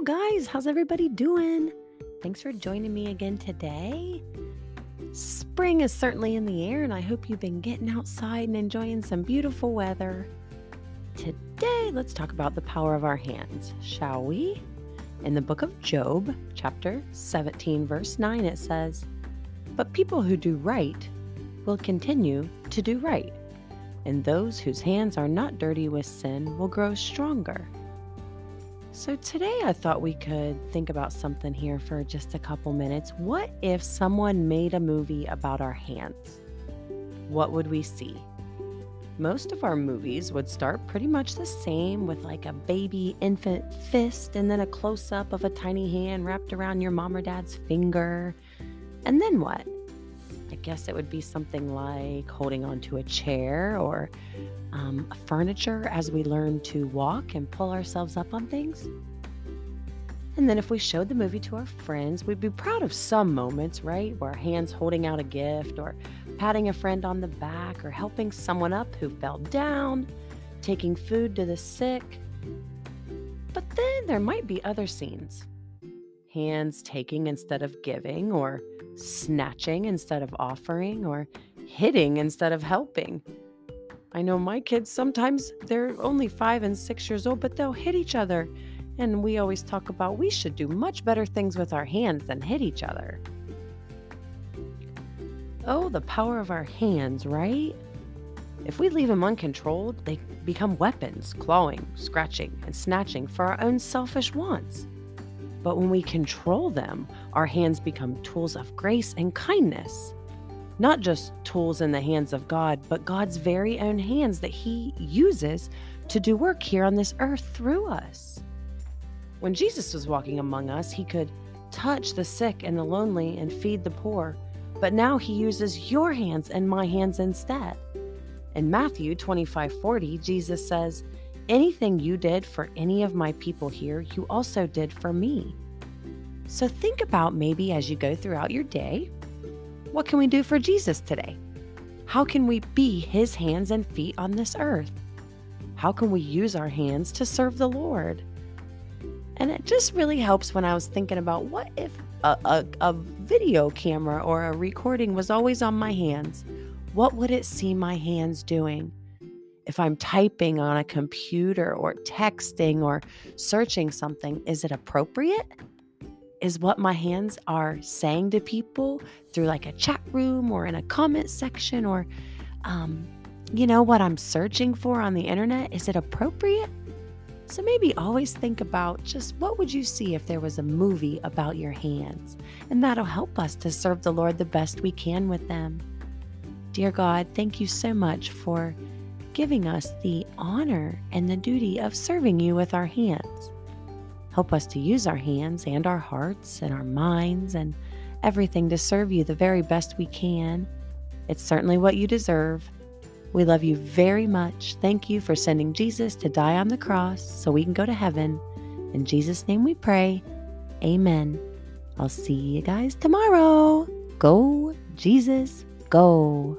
guys. How's everybody doing? Thanks for joining me again today. Spring is certainly in the air, and I hope you've been getting outside and enjoying some beautiful weather. Today, let's talk about the power of our hands, shall we? In the book of Job, chapter 17, verse 9, it says, But people who do right will continue to do right, and those whose hands are not dirty with sin will grow stronger. So, today I thought we could think about something here for just a couple minutes. What if someone made a movie about our hands? What would we see? Most of our movies would start pretty much the same with like a baby infant fist and then a close up of a tiny hand wrapped around your mom or dad's finger. And then what? Guess it would be something like holding onto a chair or um, furniture as we learn to walk and pull ourselves up on things. And then if we showed the movie to our friends, we'd be proud of some moments, right? Where hands holding out a gift or patting a friend on the back or helping someone up who fell down, taking food to the sick. But then there might be other scenes hands taking instead of giving, or snatching instead of offering, or hitting instead of helping. I know my kids sometimes they're only five and six years old, but they'll hit each other. And we always talk about we should do much better things with our hands than hit each other. Oh, the power of our hands, right? If we leave them uncontrolled, they become weapons, clawing, scratching, and snatching for our own selfish wants. But when we control them, our hands become tools of grace and kindness not just tools in the hands of God, but God's very own hands that He uses to do work here on this earth through us. When Jesus was walking among us, He could touch the sick and the lonely and feed the poor, but now He uses your hands and my hands instead. In Matthew 25 40, Jesus says, Anything you did for any of my people here, you also did for me. So think about maybe as you go throughout your day, what can we do for Jesus today? How can we be his hands and feet on this earth? How can we use our hands to serve the Lord? And it just really helps when I was thinking about what if a, a, a, video camera or a recording was always on my hands? What would it see my hands doing? If I'm typing on a computer or texting or searching something, is it appropriate? is what my hands are saying to people through like a chat room or in a comment section or um, you know what i'm searching for on the internet is it appropriate? So maybe always think about just what would you see if there was a movie about your hands? And that'll help us to serve the lord the best we can with them. Dear god thank you so much for giving us the honor and the duty of serving you with our hands Help us to use our hands and our hearts and our minds and everything to serve you the very best we can. It's certainly what you deserve. We love you very much. Thank you for sending Jesus to die on the cross so we can go to heaven. In Jesus' name we pray. Amen. I'll see you guys tomorrow. Go, Jesus, go.